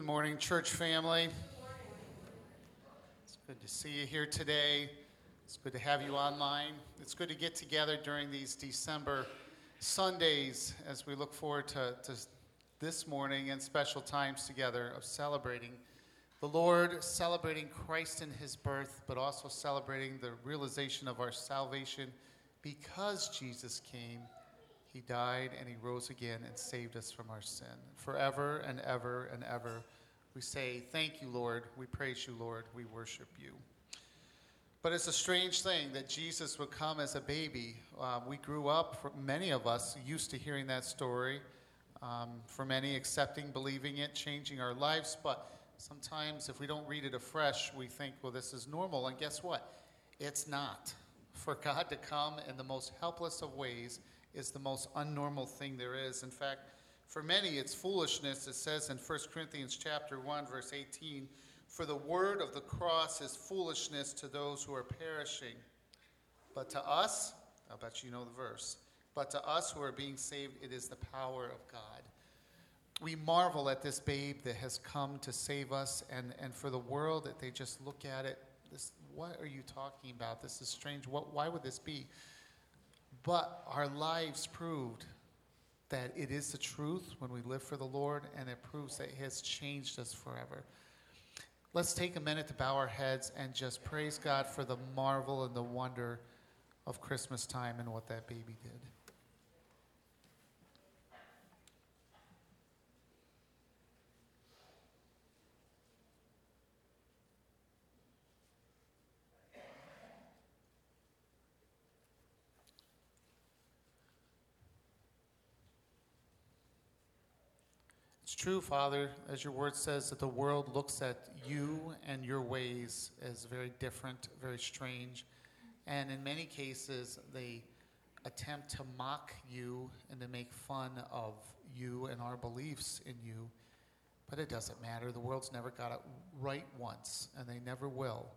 Good morning, church family. It's good to see you here today. It's good to have you online. It's good to get together during these December Sundays as we look forward to, to this morning and special times together of celebrating the Lord, celebrating Christ and his birth, but also celebrating the realization of our salvation because Jesus came. He died and he rose again and saved us from our sin. Forever and ever and ever, we say, Thank you, Lord. We praise you, Lord. We worship you. But it's a strange thing that Jesus would come as a baby. Uh, we grew up, many of us, used to hearing that story. Um, for many, accepting, believing it, changing our lives. But sometimes, if we don't read it afresh, we think, well, this is normal. And guess what? It's not. For God to come in the most helpless of ways is the most unnormal thing there is. In fact, for many, it's foolishness. It says in 1 Corinthians chapter 1, verse 18, For the word of the cross is foolishness to those who are perishing. But to us, I'll bet you know the verse, but to us who are being saved, it is the power of God. We marvel at this babe that has come to save us, and, and for the world that they just look at it, this, what are you talking about? This is strange. What, why would this be? But our lives proved that it is the truth when we live for the Lord, and it proves that it has changed us forever. Let's take a minute to bow our heads and just praise God for the marvel and the wonder of Christmas time and what that baby did. It's true, Father, as your word says, that the world looks at you and your ways as very different, very strange. And in many cases, they attempt to mock you and to make fun of you and our beliefs in you. But it doesn't matter. The world's never got it right once, and they never will.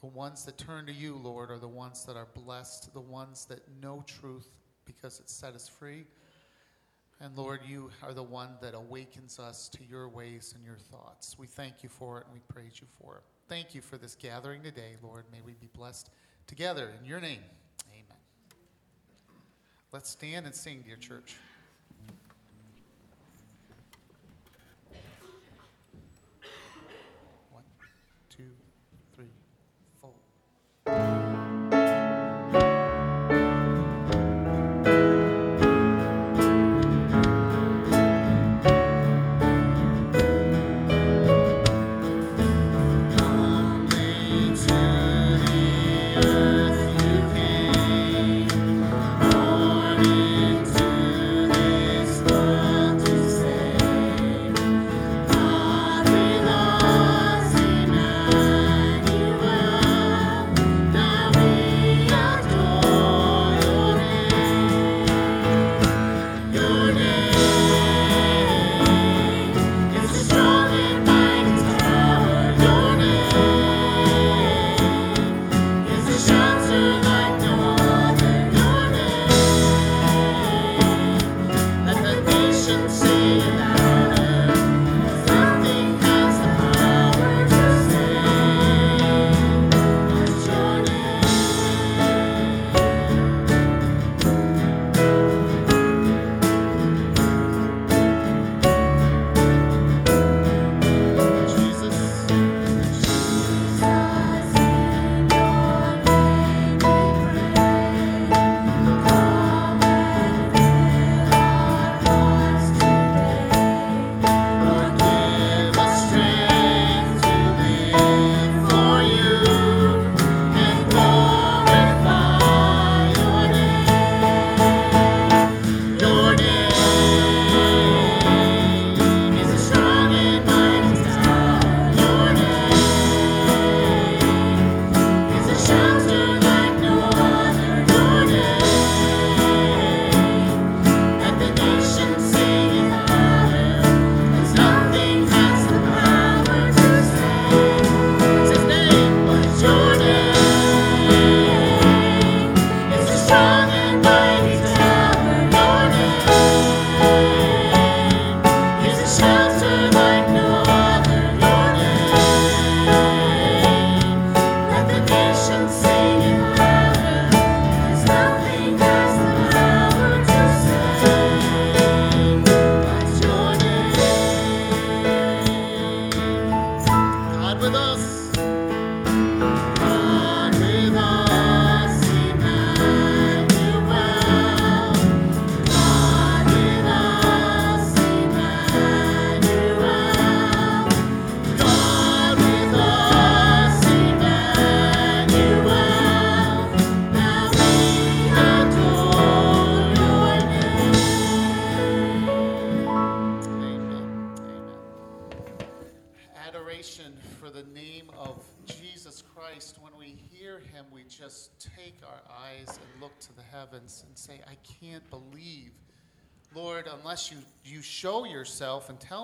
The ones that turn to you, Lord, are the ones that are blessed, the ones that know truth because it set us free and Lord, you are the one that awakens us to your ways and your thoughts. We thank you for it and we praise you for it. Thank you for this gathering today, Lord. May we be blessed together in your name. Amen. Let's stand and sing, dear church.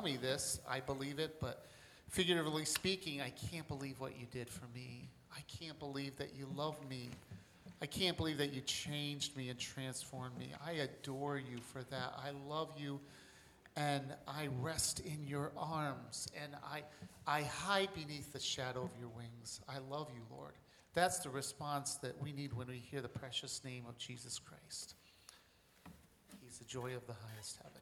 Me this, I believe it, but figuratively speaking, I can't believe what you did for me. I can't believe that you love me. I can't believe that you changed me and transformed me. I adore you for that. I love you and I rest in your arms and I, I hide beneath the shadow of your wings. I love you, Lord. That's the response that we need when we hear the precious name of Jesus Christ. He's the joy of the highest heaven.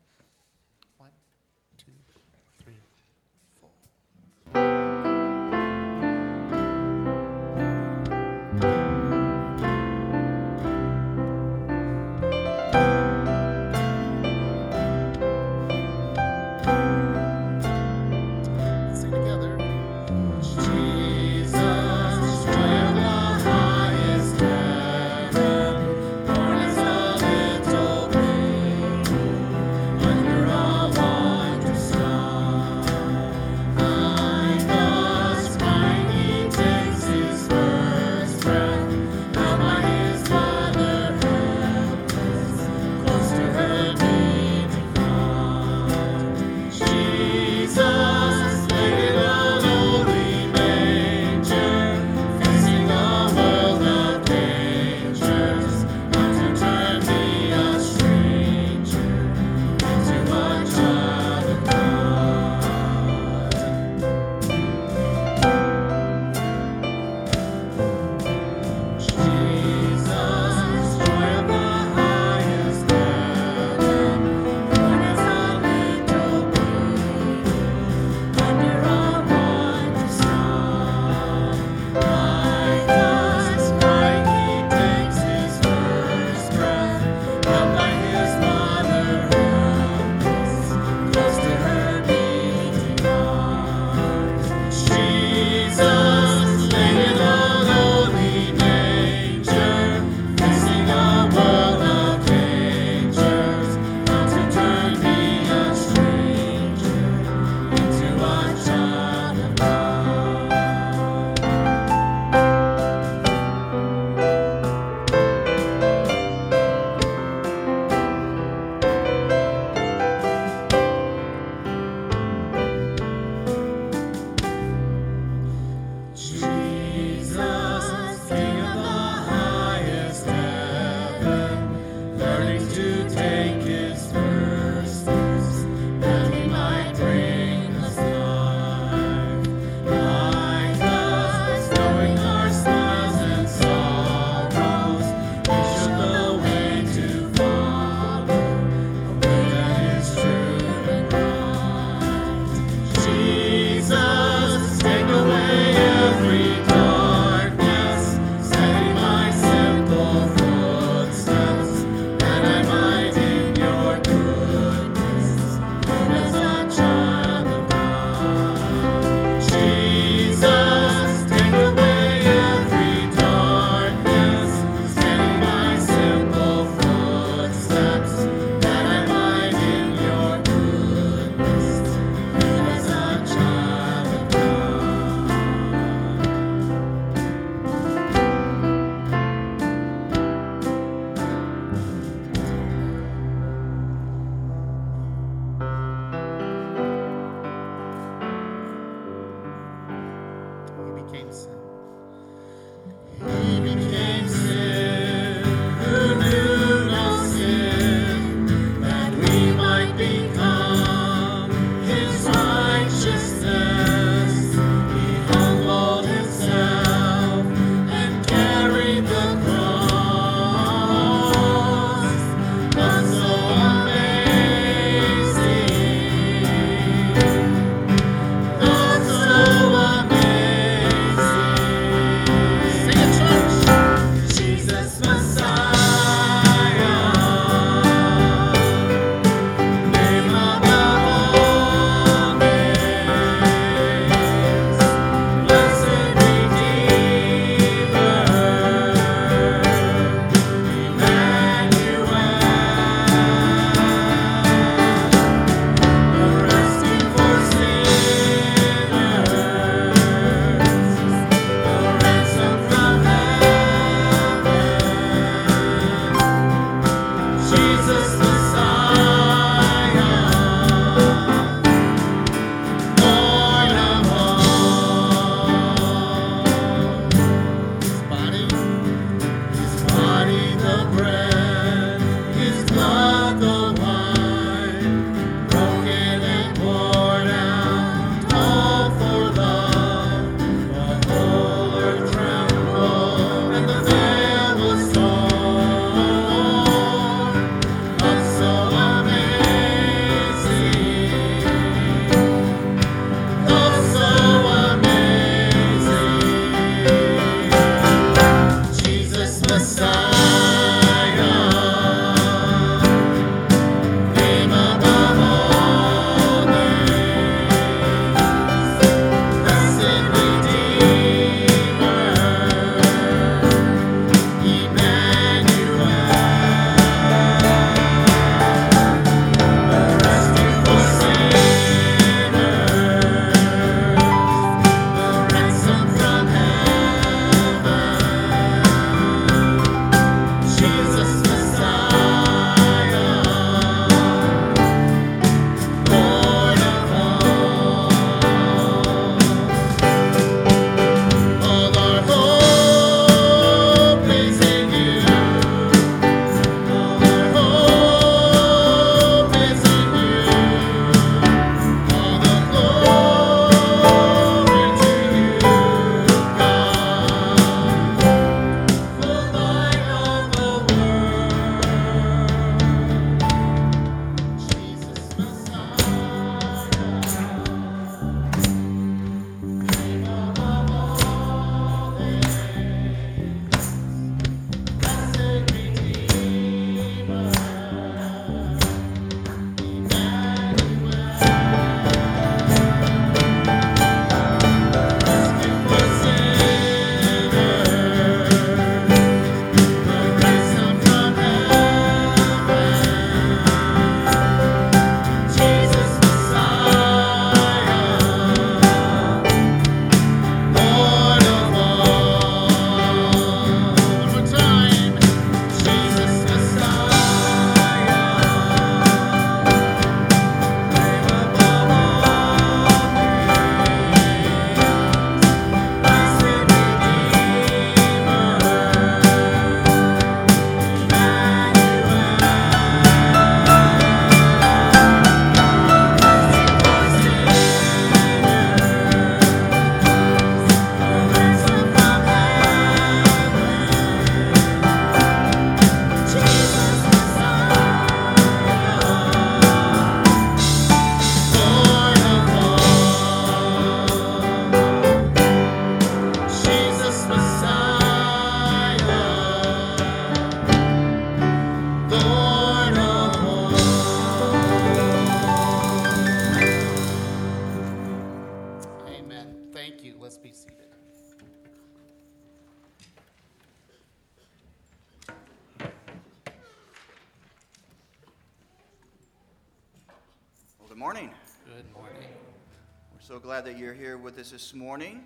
This morning.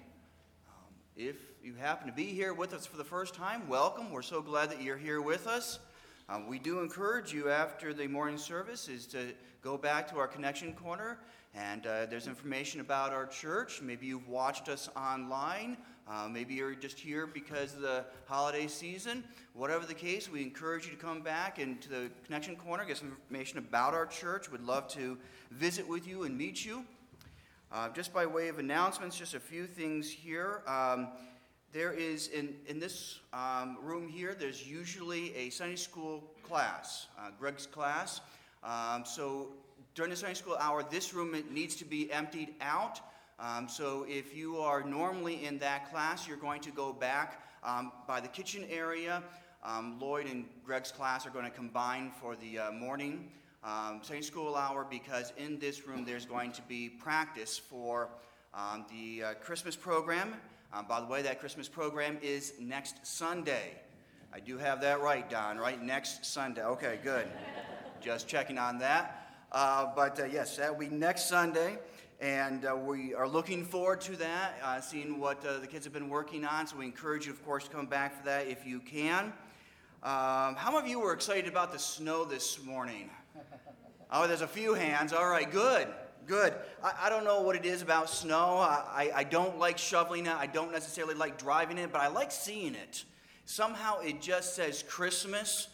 Um, if you happen to be here with us for the first time, welcome. We're so glad that you're here with us. Um, we do encourage you after the morning service is to go back to our connection corner and uh, there's information about our church. Maybe you've watched us online. Uh, maybe you're just here because of the holiday season. Whatever the case, we encourage you to come back into the Connection Corner, get some information about our church. We'd love to visit with you and meet you. Uh, just by way of announcements, just a few things here. Um, there is, in, in this um, room here, there's usually a Sunday school class, uh, Greg's class. Um, so during the Sunday school hour, this room needs to be emptied out. Um, so if you are normally in that class, you're going to go back um, by the kitchen area. Um, Lloyd and Greg's class are going to combine for the uh, morning um, Sunday school hour because in this room there's going to be practice for um, the uh, Christmas program. Um, by the way, that Christmas program is next Sunday. I do have that right, Donn, right? Next Sunday. Okay, good. Just checking on that. Uh, but uh, yes, that will be next Sunday. And uh, we are looking forward to that, uh, seeing what uh, the kids have been working on. So we encourage you, of course, to come back for that if you can. Um, how many of you were excited about the snow this morning? Oh, there's a few hands. All right, good, good. I, I don't know what it is about snow. I, I, I don't like shoveling it. I don't necessarily like driving it, but I like seeing it. Somehow it just says Christmas.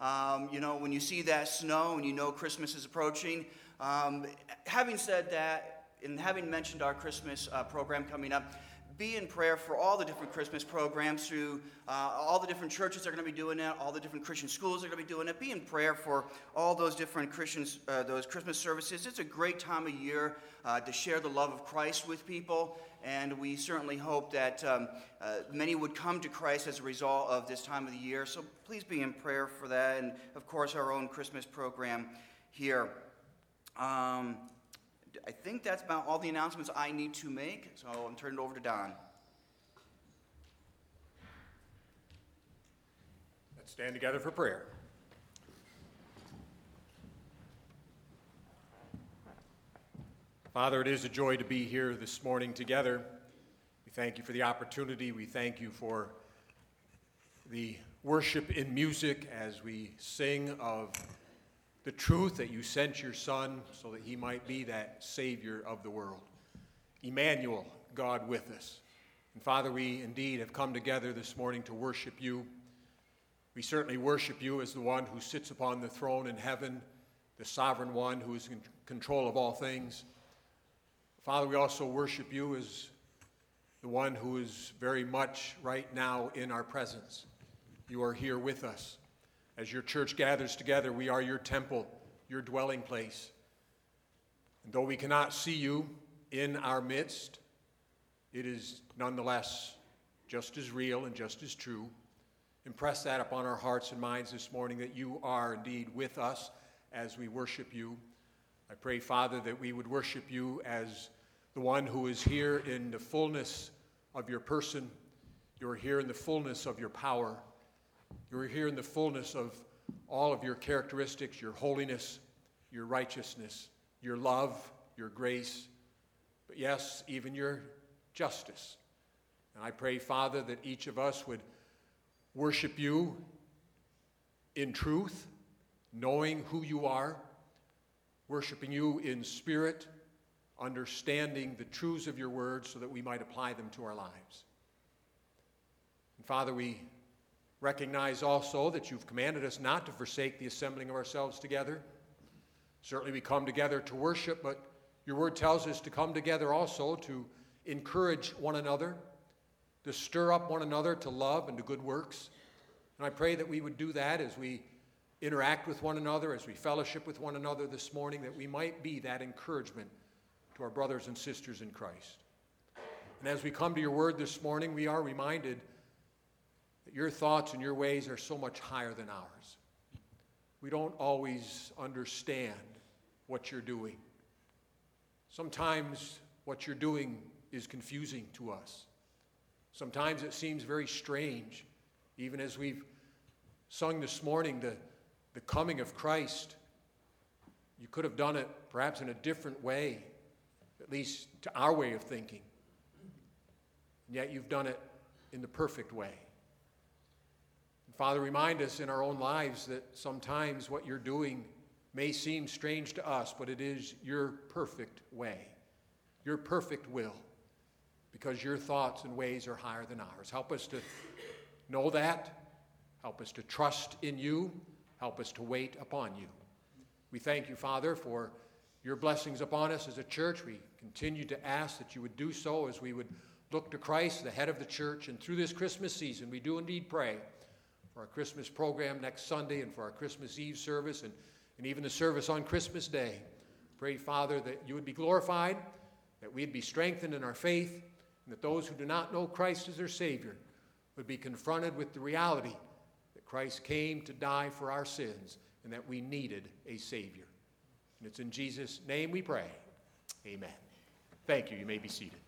Um, you know, when you see that snow and you know Christmas is approaching. Um, having said that, and having mentioned our Christmas uh, program coming up, be in prayer for all the different Christmas programs through uh, all the different churches that are going to be doing it, all the different Christian schools are going to be doing it. Be in prayer for all those different Christians, uh, those Christmas services. It's a great time of year uh, to share the love of Christ with people, and we certainly hope that um, uh, many would come to Christ as a result of this time of the year. So please be in prayer for that, and of course, our own Christmas program here. Um, I think that's about all the announcements I need to make, so I'm turning it over to Donn. Let's stand together for prayer. Father, it is a joy to be here this morning together. We thank you for the opportunity. We thank you for the worship in music as we sing of the truth that you sent your Son so that he might be that Savior of the world. Emmanuel, God with us. And Father, we indeed have come together this morning to worship you. We certainly worship you as the one who sits upon the throne in heaven, the sovereign one who is in control of all things. Father, we also worship you as the one who is very much right now in our presence. You are here with us. As your church gathers together, we are your temple, your dwelling place. And though we cannot see you in our midst, it is nonetheless just as real and just as true. Impress that upon our hearts and minds this morning that you are indeed with us as we worship you. I pray, Father, that we would worship you as the one who is here in the fullness of your person. You are here in the fullness of your power. You are here in the fullness of all of your characteristics, your holiness, your righteousness, your love, your grace, but yes, even your justice. And I pray, Father, that each of us would worship you in truth, knowing who you are, worshiping you in spirit understanding the truths of your word so that we might apply them to our lives. And Father, we recognize also that you've commanded us not to forsake the assembling of ourselves together. Certainly, we come together to worship, but your word tells us to come together also to encourage one another, to stir up one another to love and to good works. And I pray that we would do that as we interact with one another, as we fellowship with one another this morning, that we might be that encouragement to our brothers and sisters in Christ. And as we come to your word this morning, we are reminded your thoughts and your ways are so much higher than ours. We don't always understand what you're doing. Sometimes what you're doing is confusing to us. Sometimes it seems very strange, even as we've sung this morning the, the coming of Christ. You could have done it perhaps in a different way at least to our way of thinking. And yet you've done it in the perfect way. Father, remind us in our own lives that sometimes what you're doing may seem strange to us, but it is your perfect way, your perfect will, because your thoughts and ways are higher than ours. Help us to know that. Help us to trust in you. Help us to wait upon you. We thank you, Father, for your blessings upon us as a church. We continue to ask that you would do so as we would look to Christ, the head of the church. And through this Christmas season, we do indeed pray for our Christmas program next Sunday and for our Christmas Eve service and, and even the service on Christmas Day. Pray, Father, that you would be glorified, that we'd be strengthened in our faith, and that those who do not know Christ as their Savior would be confronted with the reality that Christ came to die for our sins and that we needed a Savior. And it's in Jesus' name we pray. Amen. Thank you. You may be seated.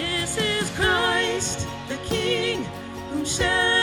This is Christ the King, whom shepherds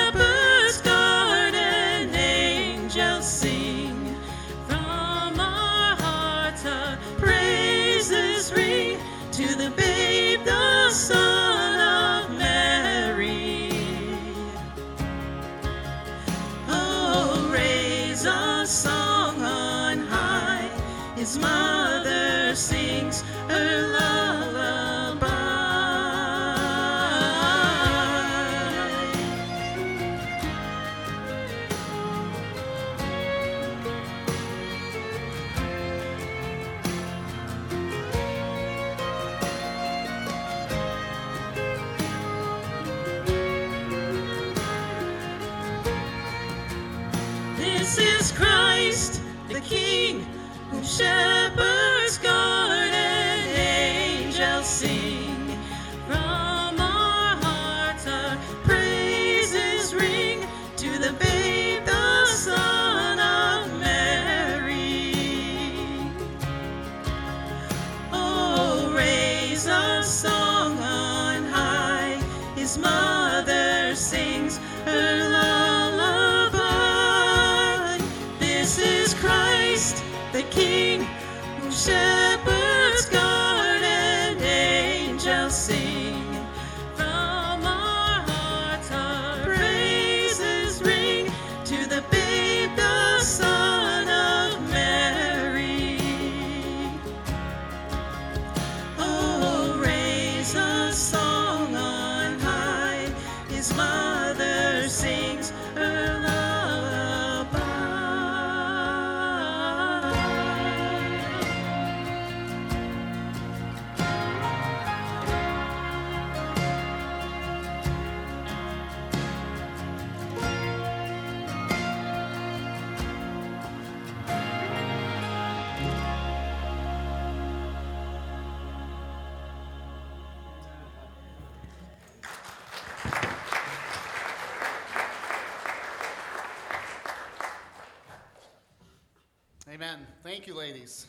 Amen. Thank you, ladies.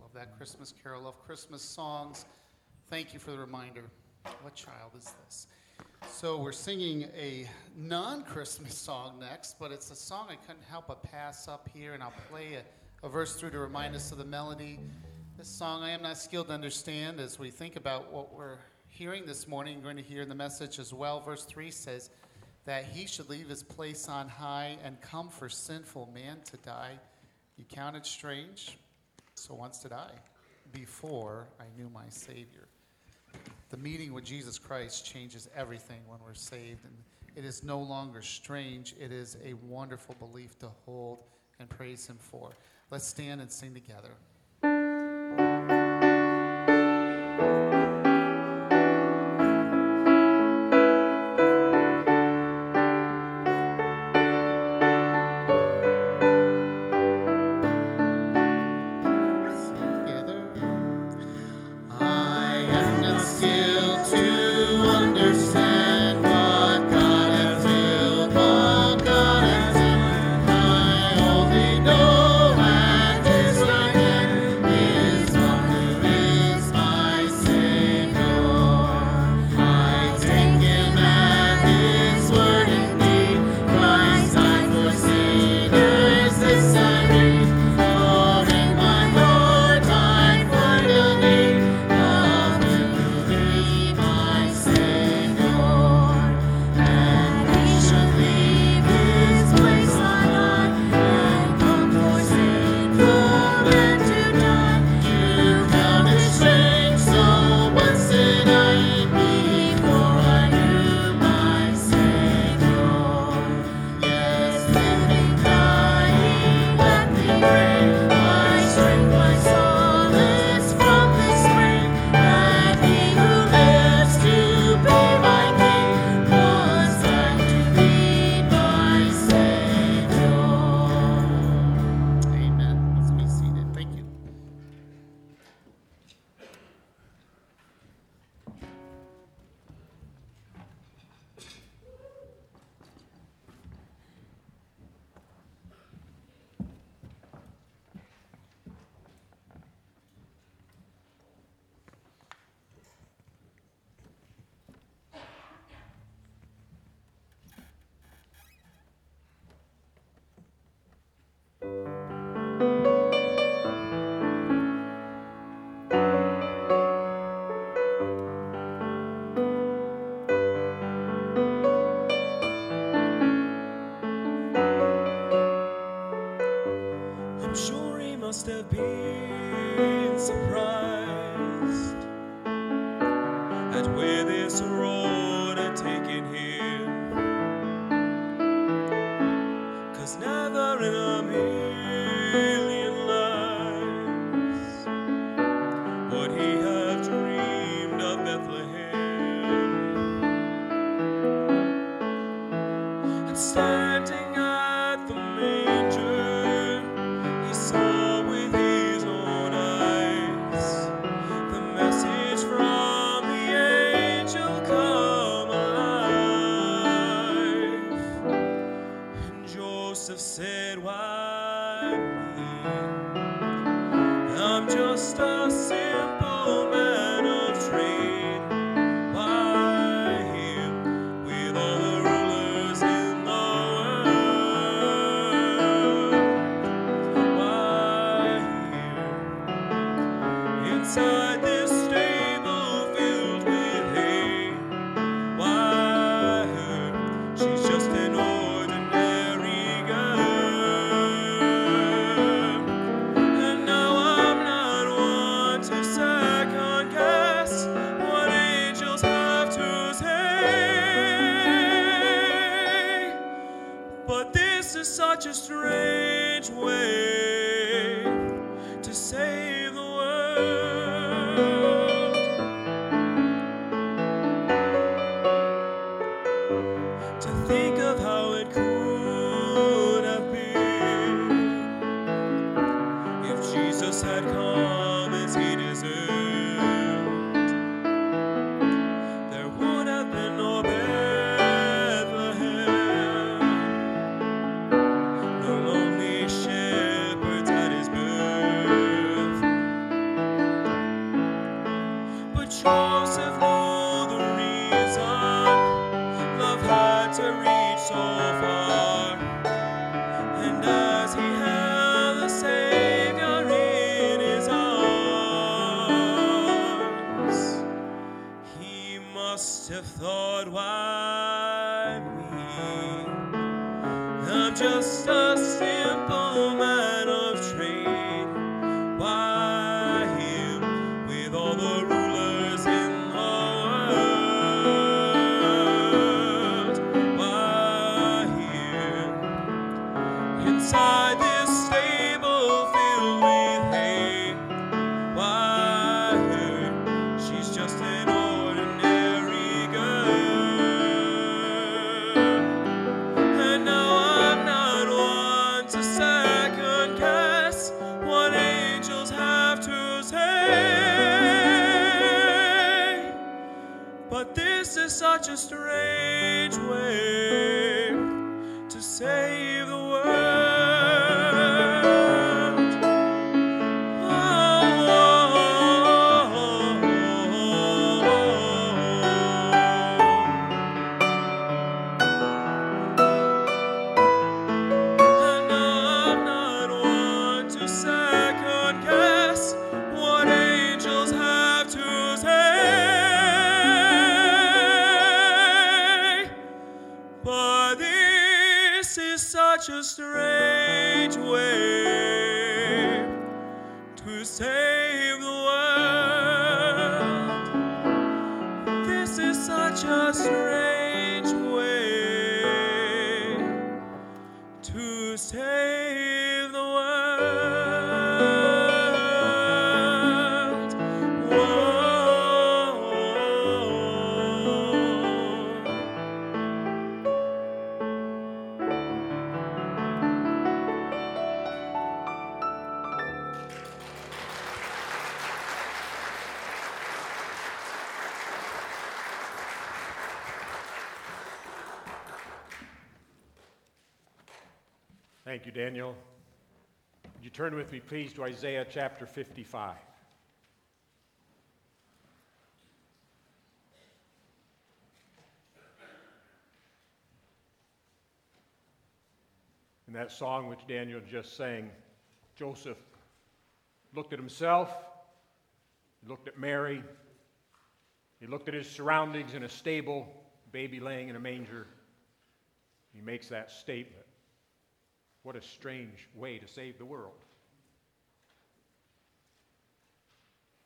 Love that Christmas carol. Love Christmas songs. Thank you for the reminder. What child is this? So, we're singing a non Christmas song next, but it's a song I couldn't help but pass up here, and I'll play a, a verse through to remind us of the melody. This song I am not skilled to understand as we think about what we're hearing this morning. Going to hear in the message as well. Verse 3 says that he should leave his place on high and come for sinful man to die. You count it strange, so once did I, before I knew my Savior. The meeting with Jesus Christ changes everything when we're saved, and it is no longer strange. It is a wonderful belief to hold and praise Him for. Let's stand and sing together. But this is such a strange way to save the way to save the world. This is such a strange. turn with me, please, to Isaiah chapter 55. In that song which Daniel just sang, Joseph looked at himself, he looked at Mary, he looked at his surroundings in a stable, baby laying in a manger. He makes that statement. What a strange way to save the world.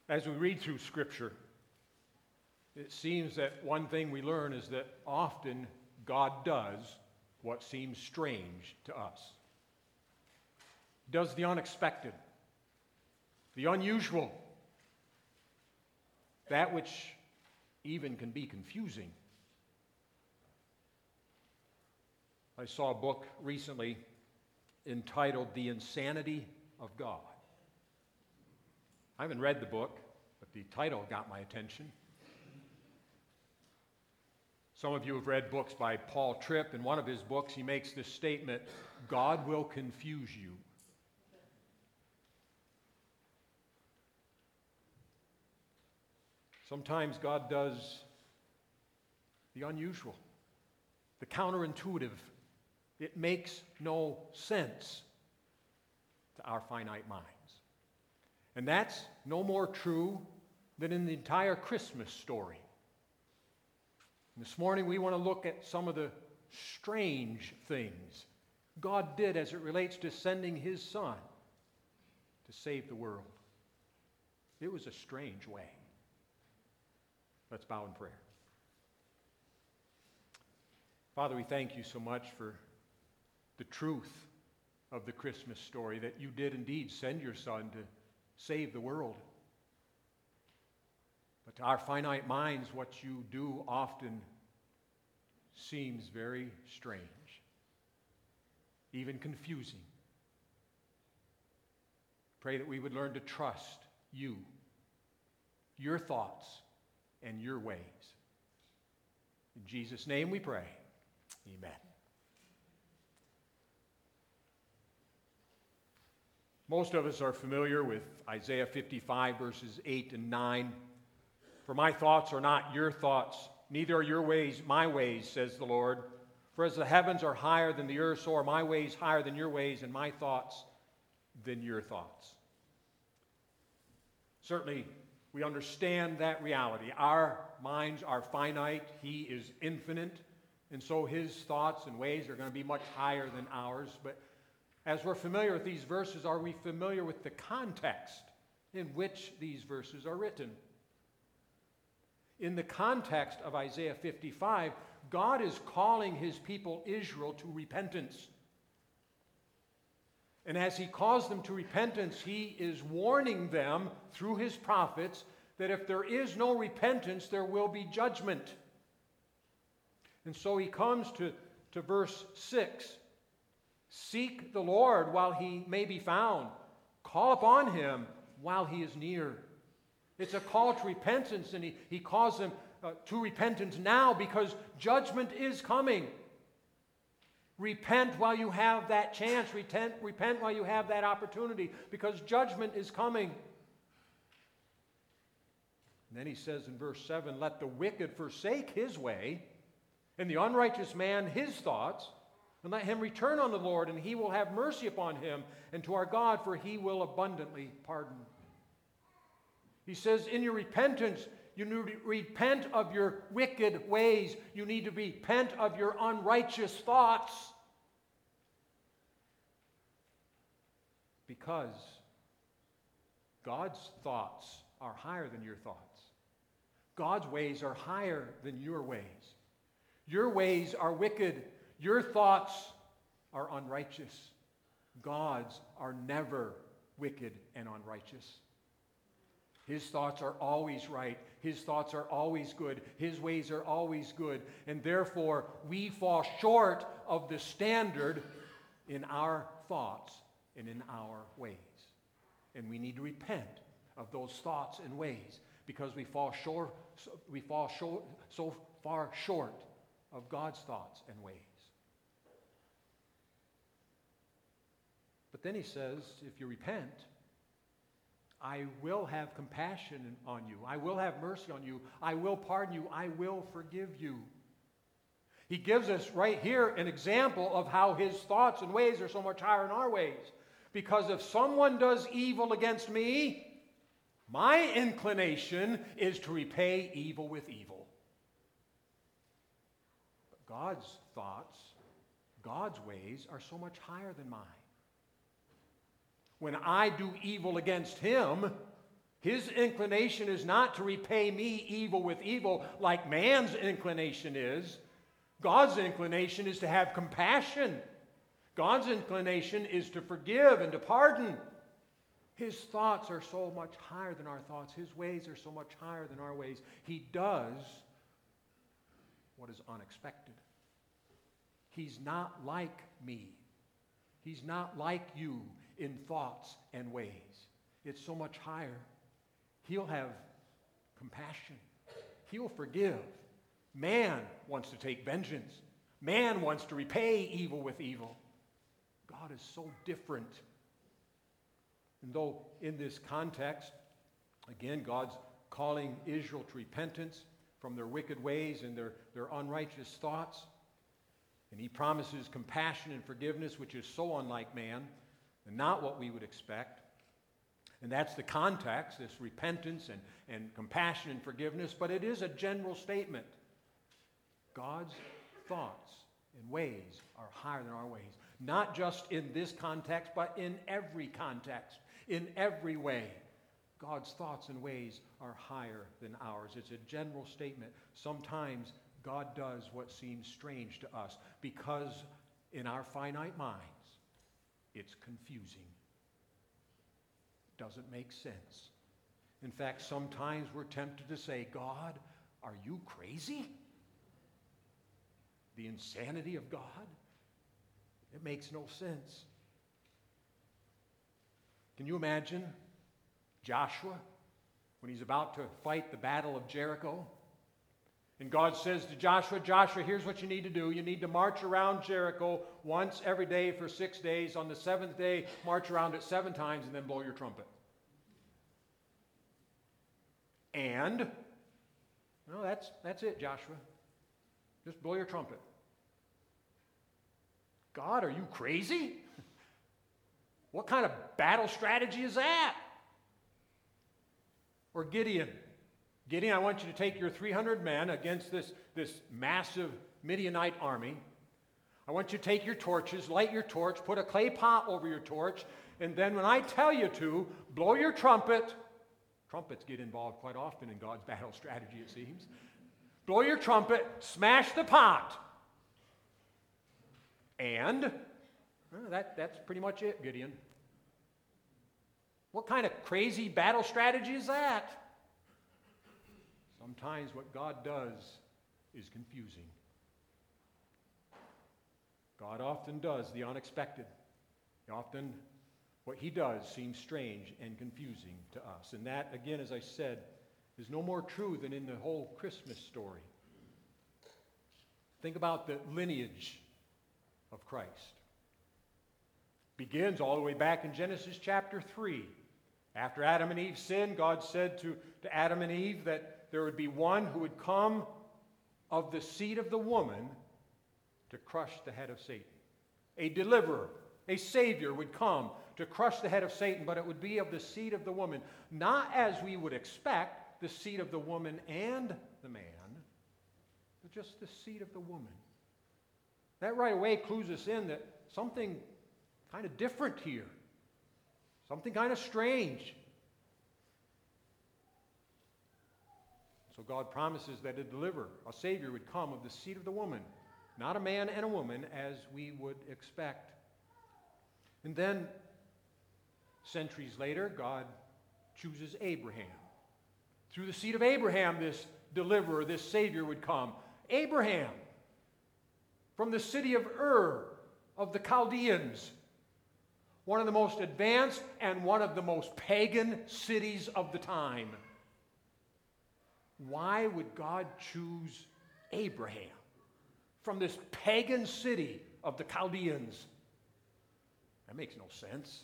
As we read through Scripture, it seems that one thing we learn is that often God does what seems strange to us. He does the unexpected, the unusual, that which even can be confusing. I saw a book recently entitled The Insanity of God. I haven't read the book, but the title got my attention. Some of you have read books by Paul Tripp. In one of his books, he makes this statement God will confuse you. Sometimes God does the unusual, the counterintuitive. It makes no sense to our finite minds. And that's no more true than in the entire Christmas story. And this morning, we want to look at some of the strange things God did as it relates to sending His Son to save the world. It was a strange way. Let's bow in prayer. Father, we thank you so much for the truth of the Christmas story that you did indeed send your Son to save the world. But to our finite minds, what you do often seems very strange, even confusing. Pray that we would learn to trust you, your thoughts, and your ways. In Jesus' name we pray. Amen. Most of us are familiar with Isaiah 55, verses 8 and 9. For my thoughts are not your thoughts, neither are your ways my ways, says the Lord. For as the heavens are higher than the earth, so are my ways higher than your ways, and my thoughts than your thoughts. Certainly, we understand that reality. Our minds are finite, He is infinite, and so His thoughts and ways are going to be much higher than ours. But as we're familiar with these verses, are we familiar with the context in which these verses are written? In the context of Isaiah 55, God is calling his people Israel to repentance. And as he calls them to repentance, he is warning them through his prophets that if there is no repentance, there will be judgment. And so he comes to, to verse 6 Seek the Lord while he may be found, call upon him while he is near. It's a call to repentance, and he, he calls them uh, to repentance now because judgment is coming. Repent while you have that chance. Repent, repent while you have that opportunity because judgment is coming. And then he says in verse 7 Let the wicked forsake his way, and the unrighteous man his thoughts, and let him return on the Lord, and he will have mercy upon him, and to our God, for he will abundantly pardon. He says, In your repentance, you need to repent of your wicked ways. You need to repent of your unrighteous thoughts. Because God's thoughts are higher than your thoughts. God's ways are higher than your ways. Your ways are wicked. Your thoughts are unrighteous. God's are never wicked and unrighteous. His thoughts are always right. His thoughts are always good. His ways are always good. And therefore, we fall short of the standard in our thoughts and in our ways. And we need to repent of those thoughts and ways because we fall short, we fall short, so far short of God's thoughts and ways. But then he says, if you repent, I will have compassion on you. I will have mercy on you. I will pardon you. I will forgive you. He gives us right here an example of how his thoughts and ways are so much higher than our ways. Because if someone does evil against me, my inclination is to repay evil with evil. But God's thoughts, God's ways are so much higher than mine. When I do evil against him, His inclination is not to repay me evil with evil like man's inclination is. God's inclination is to have compassion. God's inclination is to forgive and to pardon. His thoughts are so much higher than our thoughts. His ways are so much higher than our ways. He does what is unexpected. He's not like me. He's not like you in thoughts and ways. It's so much higher. He'll have compassion. He'll forgive. Man wants to take vengeance. Man wants to repay evil with evil. God is so different. And though in this context, again, God's calling Israel to repentance from their wicked ways and their, their unrighteous thoughts, and he promises compassion and forgiveness, which is so unlike man and not what we would expect. And that's the context, this repentance and, and compassion and forgiveness, but it is a general statement. God's thoughts and ways are higher than our ways. Not just in this context, but in every context, in every way. God's thoughts and ways are higher than ours. It's a general statement. Sometimes God does what seems strange to us because in our finite minds, it's confusing. Doesn't make sense. In fact, sometimes we're tempted to say, God, are you crazy? The insanity of God? It makes no sense. Can you imagine Joshua when he's about to fight the battle of Jericho? And God says to Joshua, Joshua, here's what you need to do. You need to march around Jericho once every day for six days. On the seventh day, march around it seven times and then blow your trumpet. And, no, that's, that's it, Joshua. Just blow your trumpet. God, are you crazy? What kind of battle strategy is that? Or Gideon. Gideon, I want you to take your 300 men against this, this massive Midianite army. I want you to take your torches, light your torch, put a clay pot over your torch, and then when I tell you to, blow your trumpet. Trumpets get involved quite often in God's battle strategy, it seems. Blow your trumpet, smash the pot. And well, that, that's pretty much it, Gideon. What kind of crazy battle strategy is that? Sometimes what God does is confusing. God often does the unexpected. Often what he does seems strange and confusing to us. And that, again, as I said, is no more true than in the whole Christmas story. Think about the lineage of Christ. Begins all the way back in Genesis chapter 3. After Adam and Eve sinned, God said to, to Adam and Eve that there would be one who would come of the seed of the woman to crush the head of Satan. A deliverer, a savior would come to crush the head of Satan, but it would be of the seed of the woman, not as we would expect, the seed of the woman and the man, but just the seed of the woman. That right away clues us in that something kind of different here, something kind of strange. So God promises that a deliverer, a Savior, would come of the seed of the woman, not a man and a woman as we would expect. And then, centuries later, God chooses Abraham. Through the seed of Abraham, this deliverer, this Savior would come. Abraham, from the city of Ur of the Chaldeans, one of the most advanced and one of the most pagan cities of the time. Why would God choose Abraham from this pagan city of the Chaldeans? That makes no sense.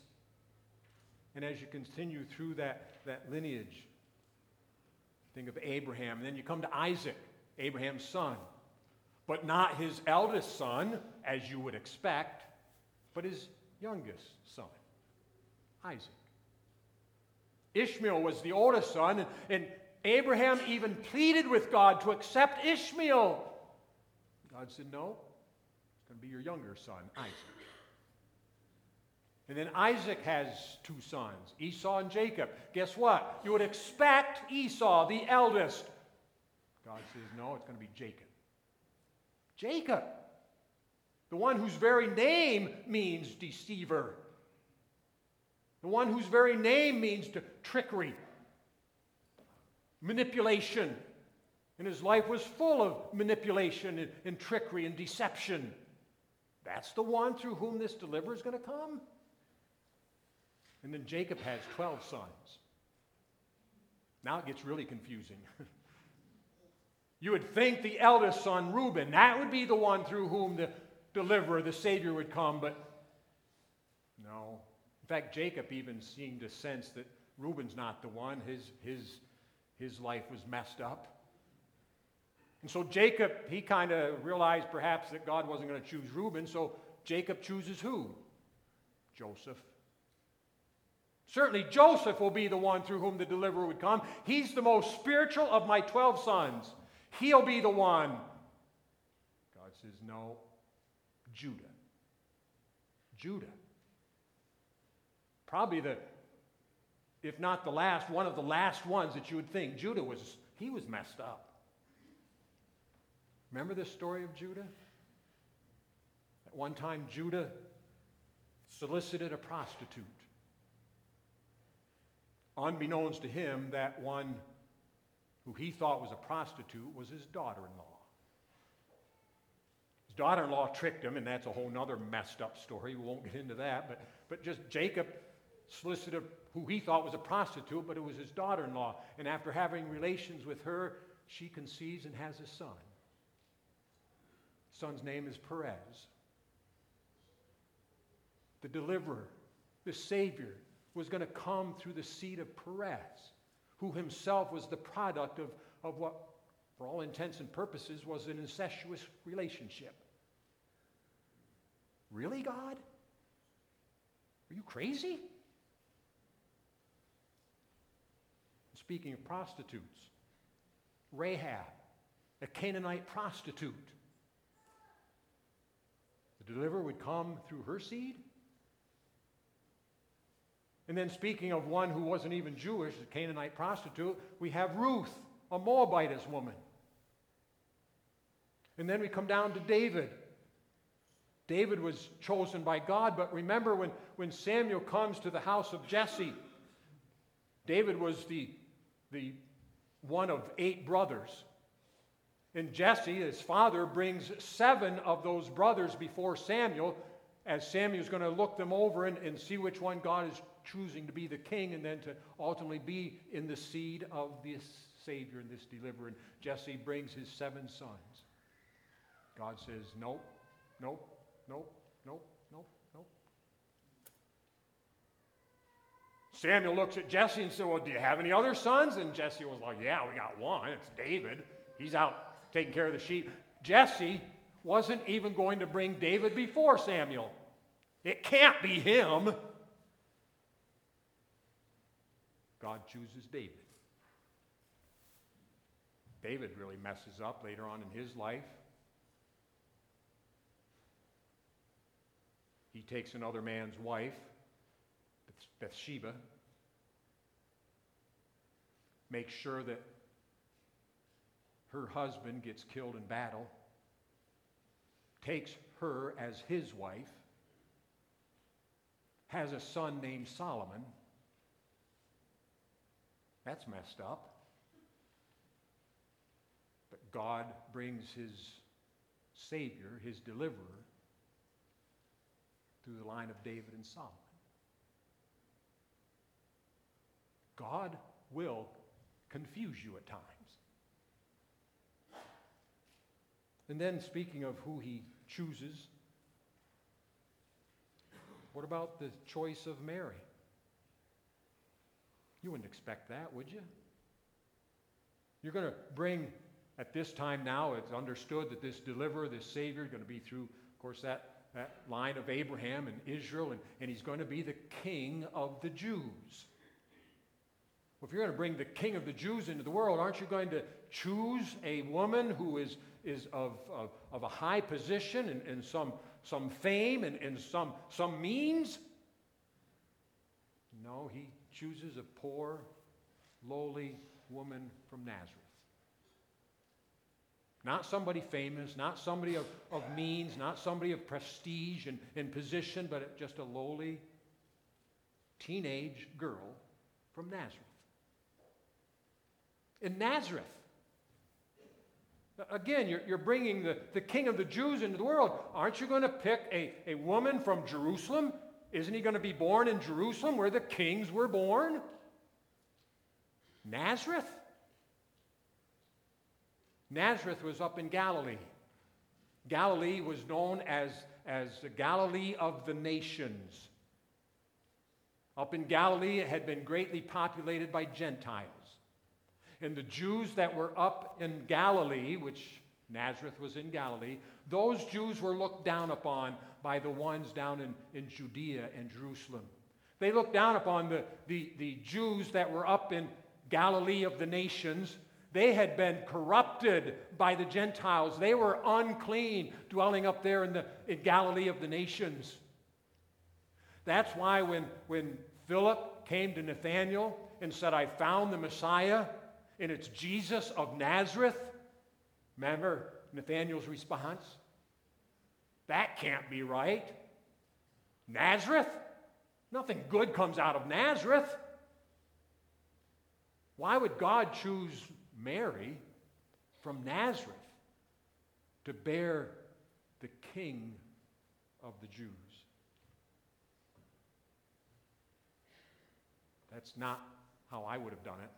And as you continue through that, that lineage, think of Abraham, and then you come to Isaac, Abraham's son, but not his eldest son, as you would expect, but his youngest son, Isaac. Ishmael was the oldest son, and, and Abraham even pleaded with God to accept Ishmael. God said, No, it's going to be your younger son, Isaac. And then Isaac has two sons, Esau and Jacob. Guess what? You would expect Esau, the eldest. God says, no, it's going to be Jacob. Jacob, the one whose very name means deceiver, the one whose very name means trickery, manipulation. And his life was full of manipulation and, and trickery and deception. That's the one through whom this deliverer is going to come. And then Jacob has 12 sons. Now it gets really confusing. you would think the eldest son, Reuben, that would be the one through whom the deliverer, the Savior, would come, but no. In fact, Jacob even seemed to sense that Reuben's not the one. His, his, his life was messed up. And so Jacob, he kind of realized perhaps that God wasn't going to choose Reuben, so Jacob chooses who? Joseph. Certainly, Joseph will be the one through whom the deliverer would come. He's the most spiritual of my 12 sons. He'll be the one. God says, No, Judah. Judah. Probably the, if not the last, one of the last ones that you would think. Judah was, he was messed up. Remember this story of Judah? At one time, Judah solicited a prostitute. Unbeknownst to him, that one who he thought was a prostitute was his daughter in law. His daughter in law tricked him, and that's a whole other messed up story. We won't get into that. But, but just Jacob solicited who he thought was a prostitute, but it was his daughter in law. And after having relations with her, she conceives and has a son. son's name is Perez. The deliverer, the Savior, was going to come through the seed of Perez, who himself was the product of, of what, for all intents and purposes, was an incestuous relationship. Really, God? Are you crazy? Speaking of prostitutes, Rahab, a Canaanite prostitute. The deliverer would come through her seed? And then, speaking of one who wasn't even Jewish, a Canaanite prostitute, we have Ruth, a Moabitess woman. And then we come down to David. David was chosen by God, but remember when, when Samuel comes to the house of Jesse, David was the, the one of eight brothers. And Jesse, his father, brings seven of those brothers before Samuel, as Samuel's going to look them over and, and see which one God is choosing to be the king and then to ultimately be in the seed of this Savior and this deliverer. And Jesse brings his seven sons. God says, Nope, nope, nope, nope. Samuel looks at Jesse and says, Well, do you have any other sons? And Jesse was like, Yeah, we got one. It's David. He's out taking care of the sheep. Jesse wasn't even going to bring David before Samuel. It can't be him. God chooses David. David really messes up later on in his life. He takes another man's wife, Bathsheba, makes sure that her husband gets killed in battle, takes her as his wife, has a son named Solomon. That's messed up. But God brings his Savior, his deliverer, through the line of David and Solomon. God will confuse you at times. And then, speaking of who he chooses, what about the choice of Mary? You wouldn't expect that, would you? You're going to bring, at this time now, it's understood that this deliverer, this Savior, is going to be through, of course, that, that line of Abraham and Israel, and, and he's going to be the king of the Jews. Well, if you're going to bring the king of the Jews into the world, aren't you going to choose a woman who is, is of, of, of a high position and, and some, some fame and, and some, some means? No, he chooses a poor, lowly woman from Nazareth. Not somebody famous, not somebody of, of means, not somebody of prestige and, and position, but just a lowly teenage girl from Nazareth. In Nazareth, Again, you're, you're bringing the, the king of the Jews into the world. Aren't you going to pick a, a woman from Jerusalem? Isn't he going to be born in Jerusalem where the kings were born? Nazareth? Nazareth was up in Galilee. Galilee was known as, as the Galilee of the nations. Up in Galilee, it had been greatly populated by Gentiles. And the Jews that were up in Galilee, which Nazareth was in Galilee, those Jews were looked down upon by the ones down in, in Judea and Jerusalem. They looked down upon the, the, the Jews that were up in Galilee of the nations. They had been corrupted by the Gentiles. They were unclean, dwelling up there in, the, in Galilee of the nations. That's why when, when Philip came to Nathanael and said, I found the Messiah, and it's Jesus of Nazareth, remember Nathanael's response? That can't be right. Nazareth? Nothing good comes out of Nazareth. Why would God choose Mary from Nazareth to bear the King of the Jews? That's not how I would have done it.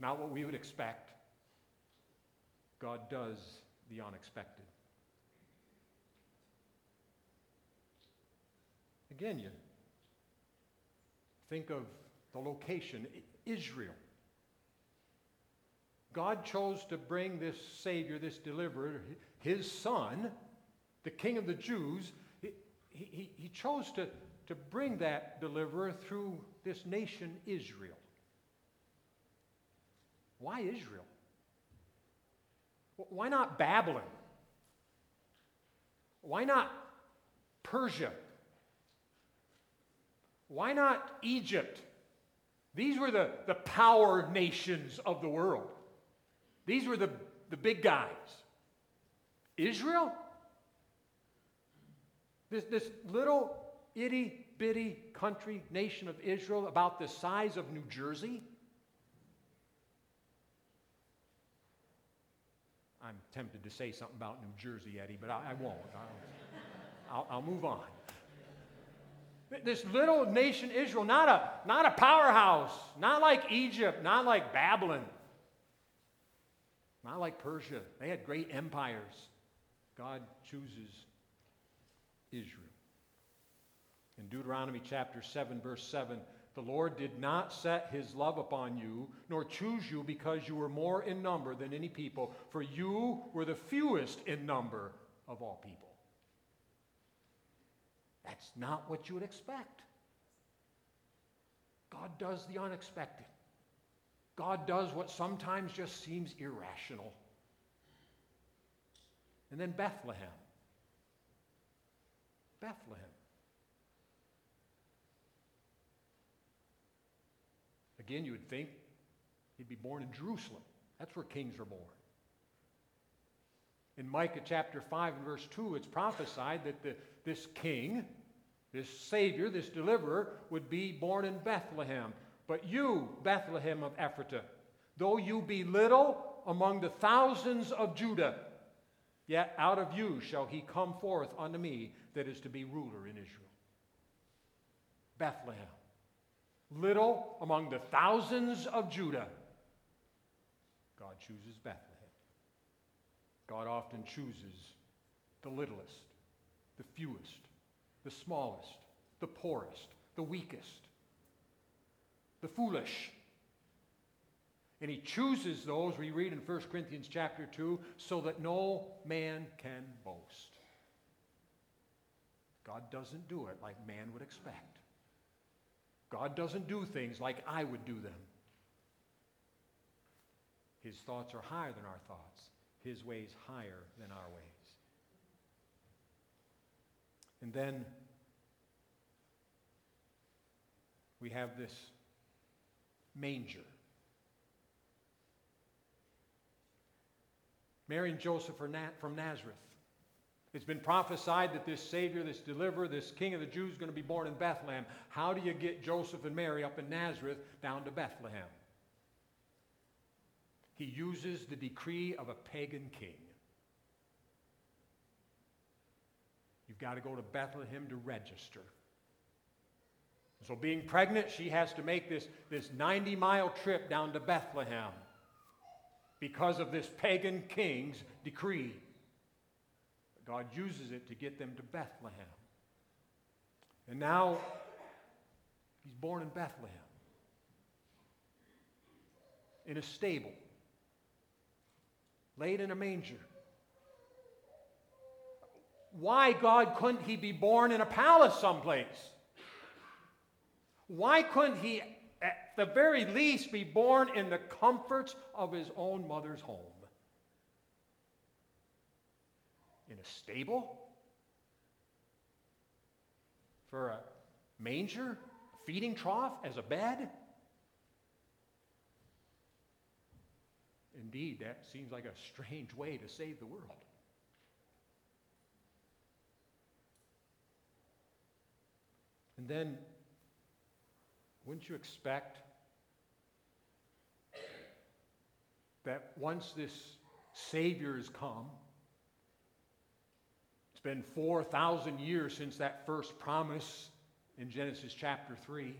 Not what we would expect. God does the unexpected. Again, you think of the location Israel. God chose to bring this Savior, this deliverer, his son, the King of the Jews. He, he, he chose to, to bring that deliverer through this nation, Israel. Why Israel? Why not Babylon? Why not Persia? Why not Egypt? These were the, the power nations of the world. These were the, the big guys. Israel? This, this little itty bitty country nation of Israel, about the size of New Jersey. I'm tempted to say something about New Jersey, Eddie, but I, I won't. I'll, I'll, I'll move on. This little nation, Israel, not a, not a powerhouse, not like Egypt, not like Babylon, not like Persia. They had great empires. God chooses Israel. In Deuteronomy chapter 7, verse 7, the Lord did not set his love upon you, nor choose you because you were more in number than any people, for you were the fewest in number of all people. That's not what you would expect. God does the unexpected. God does what sometimes just seems irrational. And then Bethlehem. Bethlehem. Again, you would think he'd be born in Jerusalem. That's where kings are born. In Micah chapter 5 and verse 2, it's prophesied that the, this king, this Savior, this deliverer, would be born in Bethlehem. But you, Bethlehem of Ephratah, though you be little among the thousands of Judah, yet out of you shall he come forth unto me that is to be ruler in Israel. Bethlehem little among the thousands of Judah, God chooses Bethlehem. God often chooses the littlest, the fewest, the smallest, the poorest, the weakest, the foolish. And he chooses those, we read in 1 Corinthians chapter 2, so that no man can boast. God doesn't do it like man would expect. God doesn't do things like I would do them. His thoughts are higher than our thoughts, His ways higher than our ways. And then we have this manger. Mary and Joseph from Nazareth. It's been prophesied that this Savior, this deliverer, this King of the Jews is going to be born in Bethlehem. How do you get Joseph and Mary up in Nazareth down to Bethlehem? He uses the decree of a pagan king. You've got to go to Bethlehem to register. So, being pregnant, she has to make this, this 90 mile trip down to Bethlehem because of this pagan king's decree. God uses it to get them to Bethlehem. And now he's born in Bethlehem, in a stable, laid in a manger. Why, God, couldn't he be born in a palace someplace? Why couldn't he, at the very least, be born in the comforts of his own mother's home? In a stable? For a manger? A feeding trough as a bed? Indeed, that seems like a strange way to save the world. And then, wouldn't you expect that once this Savior has come, it's been 4,000 years since that first promise in Genesis chapter 3.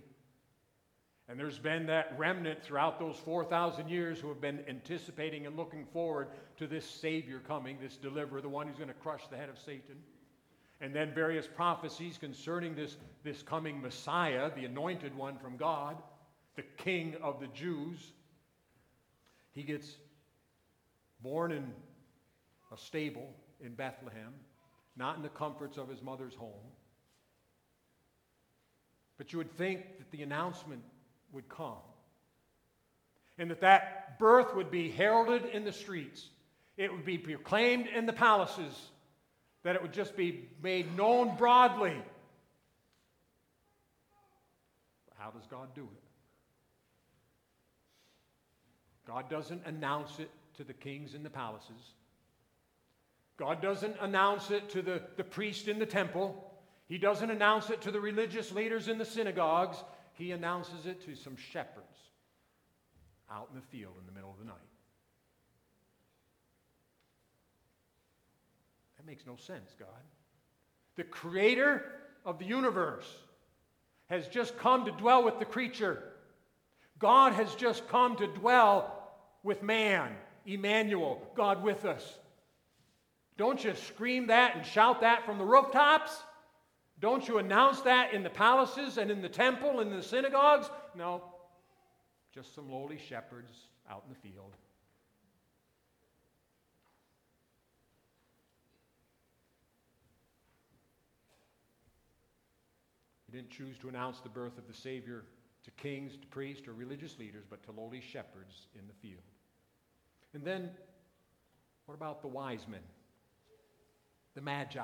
And there's been that remnant throughout those 4,000 years who have been anticipating and looking forward to this Savior coming, this deliverer, the one who's going to crush the head of Satan. And then various prophecies concerning this, this coming Messiah, the anointed one from God, the King of the Jews. He gets born in a stable in Bethlehem, not in the comforts of his mother's home. But you would think that the announcement would come and that that birth would be heralded in the streets. It would be proclaimed in the palaces that it would just be made known broadly. How does God do it? God doesn't announce it to the kings in the palaces. God doesn't announce it to the, the priest in the temple. He doesn't announce it to the religious leaders in the synagogues. He announces it to some shepherds out in the field in the middle of the night. That makes no sense, God. The creator of the universe has just come to dwell with the creature. God has just come to dwell with man, Emmanuel, God with us. Don't you scream that and shout that from the rooftops? Don't you announce that in the palaces and in the temple and in the synagogues? No, just some lowly shepherds out in the field. He didn't choose to announce the birth of the Savior to kings, to priests, or religious leaders, but to lowly shepherds in the field. And then, what about the wise men? The Magi.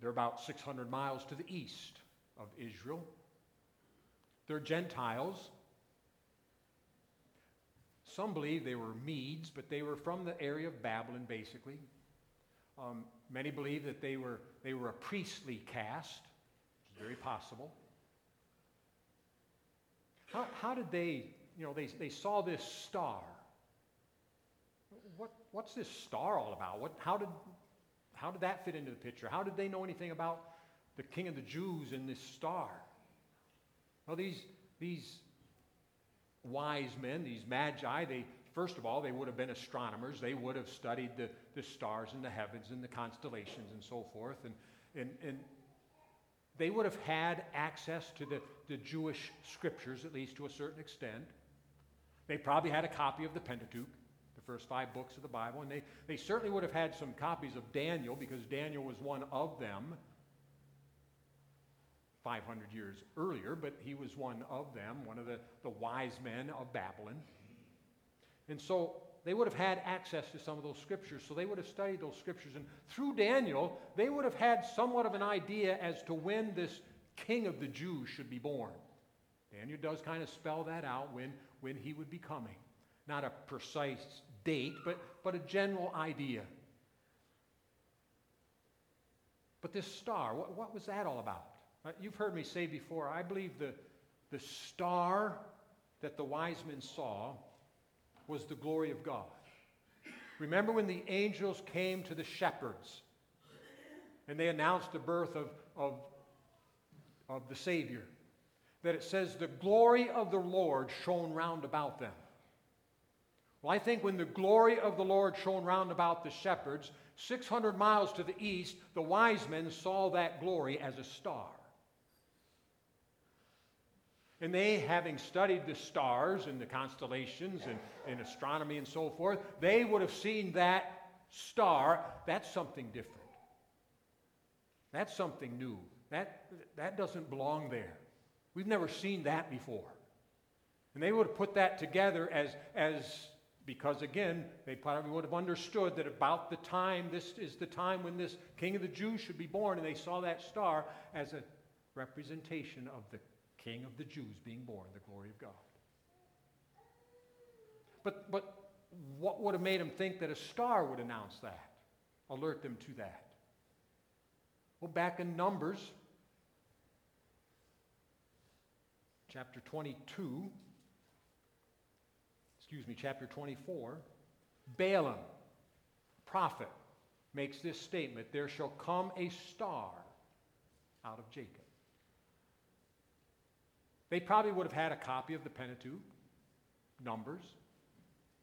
They're about 600 miles to the east of Israel. They're Gentiles. Some believe they were Medes, but they were from the area of Babylon, basically. Um, many believe that they were, they were a priestly caste, which is very possible. How, how did they, you know, they, they saw this star. What, what's this star all about? What, how, did, how did that fit into the picture? How did they know anything about the king of the Jews and this star? Well, these, these wise men, these magi, they, first of all, they would have been astronomers. They would have studied the, the stars in the heavens and the constellations and so forth. And, and, and they would have had access to the, the Jewish scriptures, at least to a certain extent. They probably had a copy of the Pentateuch, first five books of the Bible, and they, they certainly would have had some copies of Daniel because Daniel was one of them 500 years earlier, but he was one of them, one of the, the wise men of Babylon. And so they would have had access to some of those scriptures, so they would have studied those scriptures. And through Daniel, they would have had somewhat of an idea as to when this king of the Jews should be born. Daniel does kind of spell that out when, when he would be coming. Not a precise date, but, but a general idea. But this star, what, what was that all about? Uh, you've heard me say before, I believe the, the star that the wise men saw was the glory of God. Remember when the angels came to the shepherds and they announced the birth of, of, of the Savior? That it says, the glory of the Lord shone round about them. Well, I think when the glory of the Lord shone round about the shepherds, 600 miles to the east, the wise men saw that glory as a star. And they, having studied the stars and the constellations and, and astronomy and so forth, they would have seen that star. That's something different. That's something new. That, that doesn't belong there. We've never seen that before. And they would have put that together as, as because again, they probably would have understood that about the time, this is the time when this king of the Jews should be born, and they saw that star as a representation of the king of the Jews being born, the glory of God. But, but what would have made them think that a star would announce that, alert them to that? Well, back in Numbers, chapter 22, excuse me, chapter 24, Balaam, prophet, makes this statement There shall come a star out of Jacob. They probably would have had a copy of the Pentateuch, Numbers.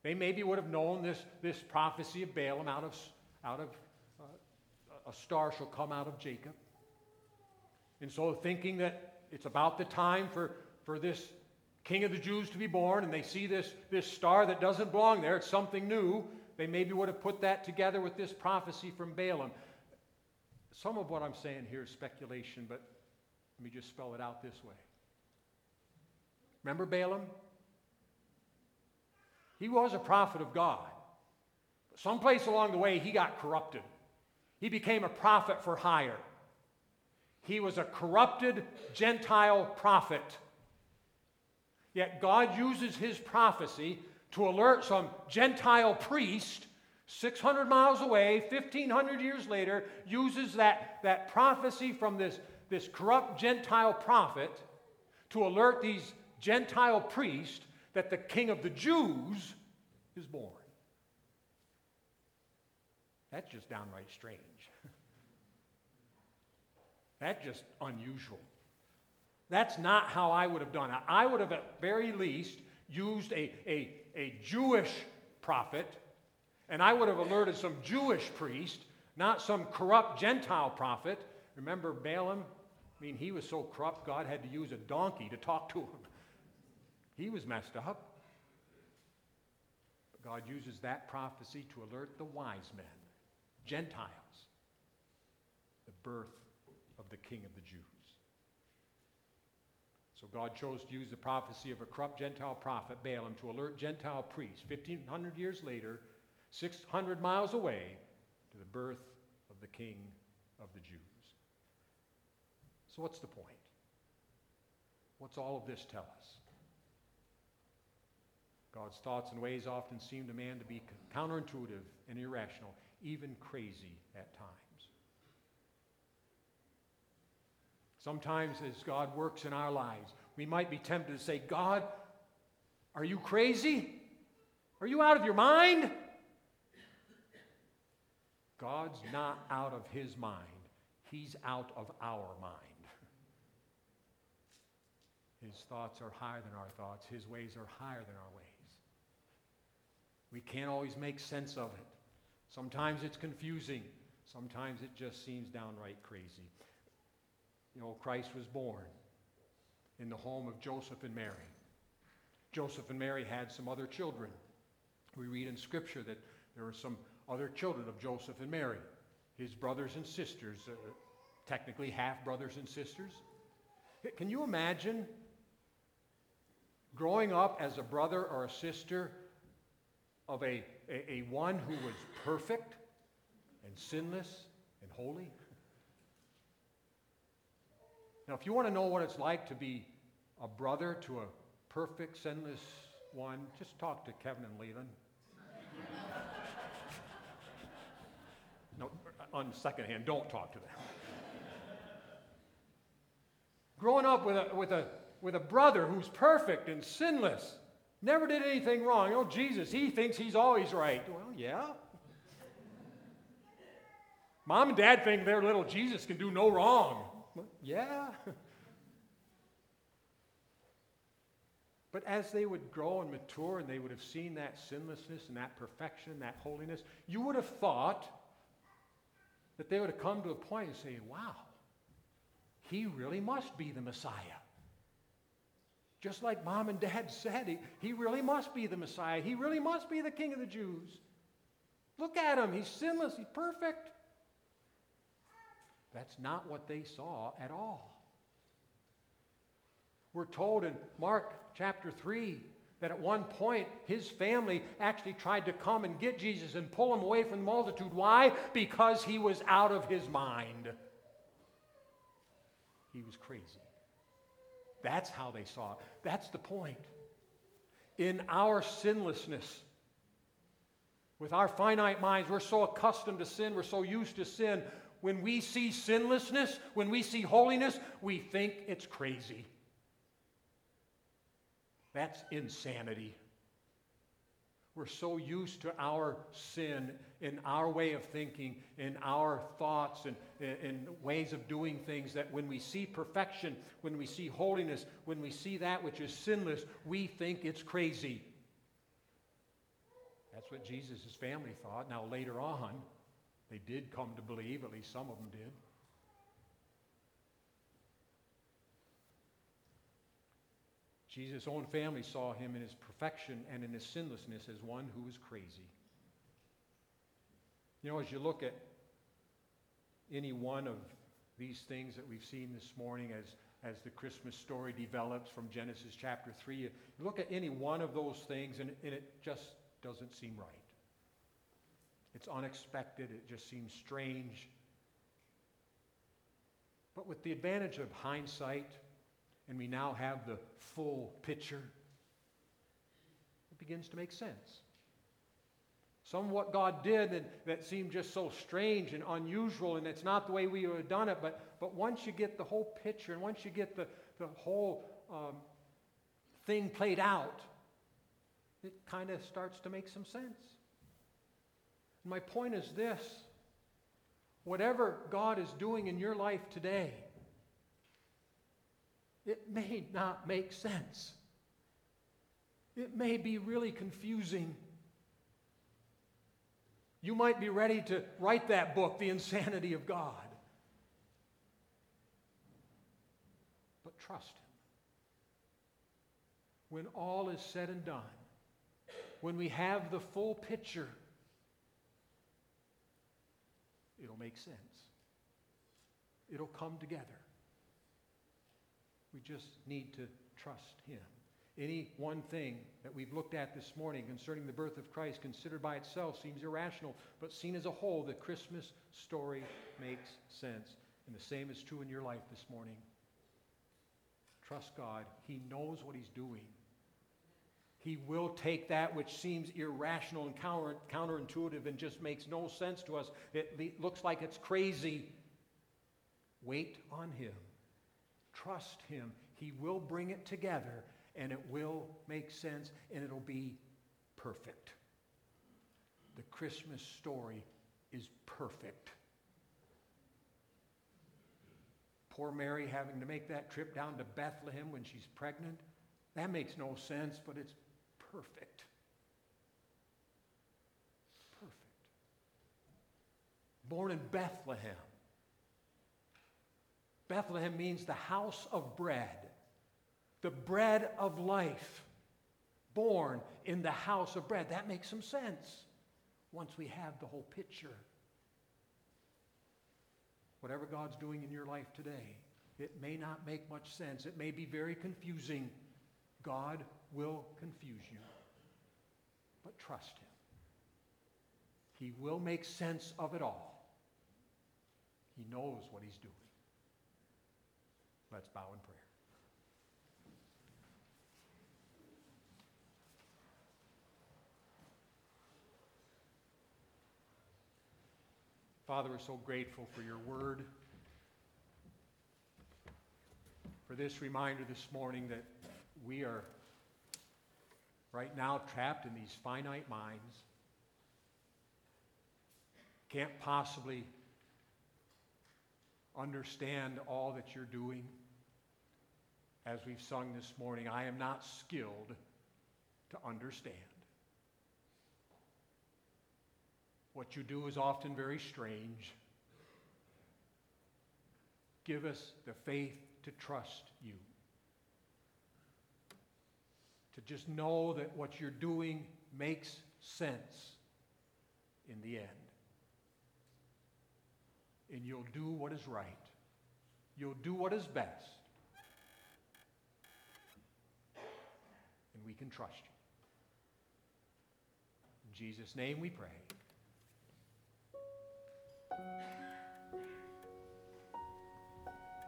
They maybe would have known this, this prophecy of Balaam out of, out of uh, a star shall come out of Jacob. And so, thinking that it's about the time for, for this king of the Jews to be born, and they see this, this star that doesn't belong there, it's something new, they maybe would have put that together with this prophecy from Balaam. Some of what I'm saying here is speculation, but let me just spell it out this way. Remember Balaam? He was a prophet of God. But someplace along the way, he got corrupted. He became a prophet for hire. He was a corrupted Gentile prophet. Yet God uses his prophecy to alert some Gentile priest 600 miles away, 1,500 years later, uses that, that prophecy from this, this corrupt Gentile prophet to alert these Gentile priests that the king of the Jews is born. That's just downright strange. That's just unusual. That's not how I would have done it. I would have, at very least, used a, a, a Jewish prophet, and I would have alerted some Jewish priest, not some corrupt Gentile prophet. Remember Balaam? I mean, he was so corrupt, God had to use a donkey to talk to him. He was messed up. But God uses that prophecy to alert the wise men, Gentiles, the birth of the King of the Jews. So God chose to use the prophecy of a corrupt Gentile prophet, Balaam, to alert Gentile priests 1,500 years later, 600 miles away, to the birth of the King of the Jews. So, what's the point? What's all of this tell us? God's thoughts and ways often seem to man to be counterintuitive and irrational, even crazy at times. Sometimes, as God works in our lives, we might be tempted to say, God, are you crazy? Are you out of your mind? God's not out of his mind, he's out of our mind. His thoughts are higher than our thoughts, his ways are higher than our ways. We can't always make sense of it. Sometimes it's confusing, sometimes it just seems downright crazy. You know, Christ was born in the home of Joseph and Mary. Joseph and Mary had some other children. We read in Scripture that there were some other children of Joseph and Mary, his brothers and sisters, uh, technically half brothers and sisters. Can you imagine growing up as a brother or a sister of a, a, a one who was perfect and sinless and holy? Now, if you want to know what it's like to be a brother to a perfect, sinless one, just talk to Kevin and Leland. no, on second hand, don't talk to them. Growing up with a, with, a, with a brother who's perfect and sinless, never did anything wrong. Oh, Jesus, he thinks he's always right. Well, yeah. Mom and dad think their little Jesus can do no wrong. Yeah. But as they would grow and mature and they would have seen that sinlessness and that perfection, that holiness, you would have thought that they would have come to a point and say, wow, he really must be the Messiah. Just like mom and dad said, he, he really must be the Messiah. He really must be the King of the Jews. Look at him. He's sinless. He's perfect. That's not what they saw at all. We're told in Mark chapter 3 that at one point his family actually tried to come and get Jesus and pull him away from the multitude. Why? Because he was out of his mind. He was crazy. That's how they saw it. That's the point. In our sinlessness, with our finite minds, we're so accustomed to sin, we're so used to sin. When we see sinlessness, when we see holiness, we think it's crazy. That's insanity. We're so used to our sin in our way of thinking, in our thoughts, and in ways of doing things that when we see perfection, when we see holiness, when we see that which is sinless, we think it's crazy. That's what Jesus' family thought. Now, later on, they did come to believe, at least some of them did. Jesus' own family saw him in his perfection and in his sinlessness as one who was crazy. You know, as you look at any one of these things that we've seen this morning as, as the Christmas story develops from Genesis chapter 3, you look at any one of those things and, and it just doesn't seem right. It's unexpected, it just seems strange. But with the advantage of hindsight, and we now have the full picture, it begins to make sense. Some of what God did that, that seemed just so strange and unusual, and it's not the way we would have done it, but, but once you get the whole picture and once you get the, the whole um, thing played out, it kind of starts to make some sense. My point is this whatever God is doing in your life today, it may not make sense. It may be really confusing. You might be ready to write that book, The Insanity of God. But trust Him. When all is said and done, when we have the full picture, it'll make sense. It'll come together. We just need to trust Him. Any one thing that we've looked at this morning concerning the birth of Christ, considered by itself, seems irrational, but seen as a whole, the Christmas story makes sense. And the same is true in your life this morning. Trust God. He knows what He's doing. He will take that which seems irrational and counter, counterintuitive and just makes no sense to us. It looks like it's crazy. Wait on Him. Trust Him. He will bring it together and it will make sense and it'll be perfect. The Christmas story is perfect. Poor Mary having to make that trip down to Bethlehem when she's pregnant. That makes no sense, but it's perfect. Perfect. Born in Bethlehem. Bethlehem means the house of bread, the bread of life, born in the house of bread. That makes some sense once we have the whole picture. Whatever God's doing in your life today, it may not make much sense. It may be very confusing. God will confuse you. But trust Him. He will make sense of it all. He knows what He's doing. Let's bow in prayer. Father, we're so grateful for your word, for this reminder this morning that we are right now trapped in these finite minds, can't possibly understand all that you're doing. As we've sung this morning, I am not skilled to understand. What you do is often very strange. Give us the faith to trust you. To just know that what you're doing makes sense in the end. And you'll do what is right. You'll do what is best. And we can trust you. In Jesus' name we pray.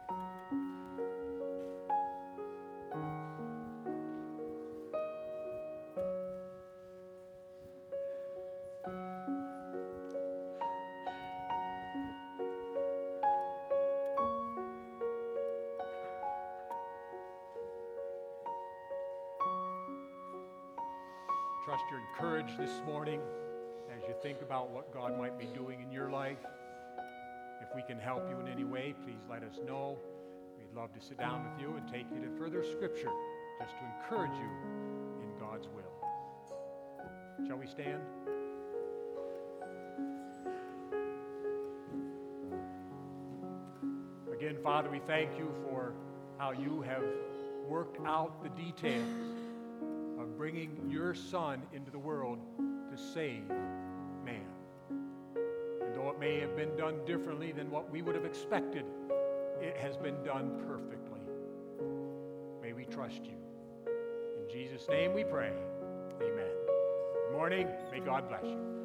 Trust think about what God might be doing in your life. If we can help you in any way, please let us know. We'd love to sit down with you and take you to further scripture just to encourage you in God's will. Shall we stand? Again, Father, we thank you for how you have worked out the details of bringing your Son into the world to save. May have been done differently than what we would have expected, it has been done perfectly. May we trust you. In Jesus' name we pray. Amen. Good morning. May God bless you.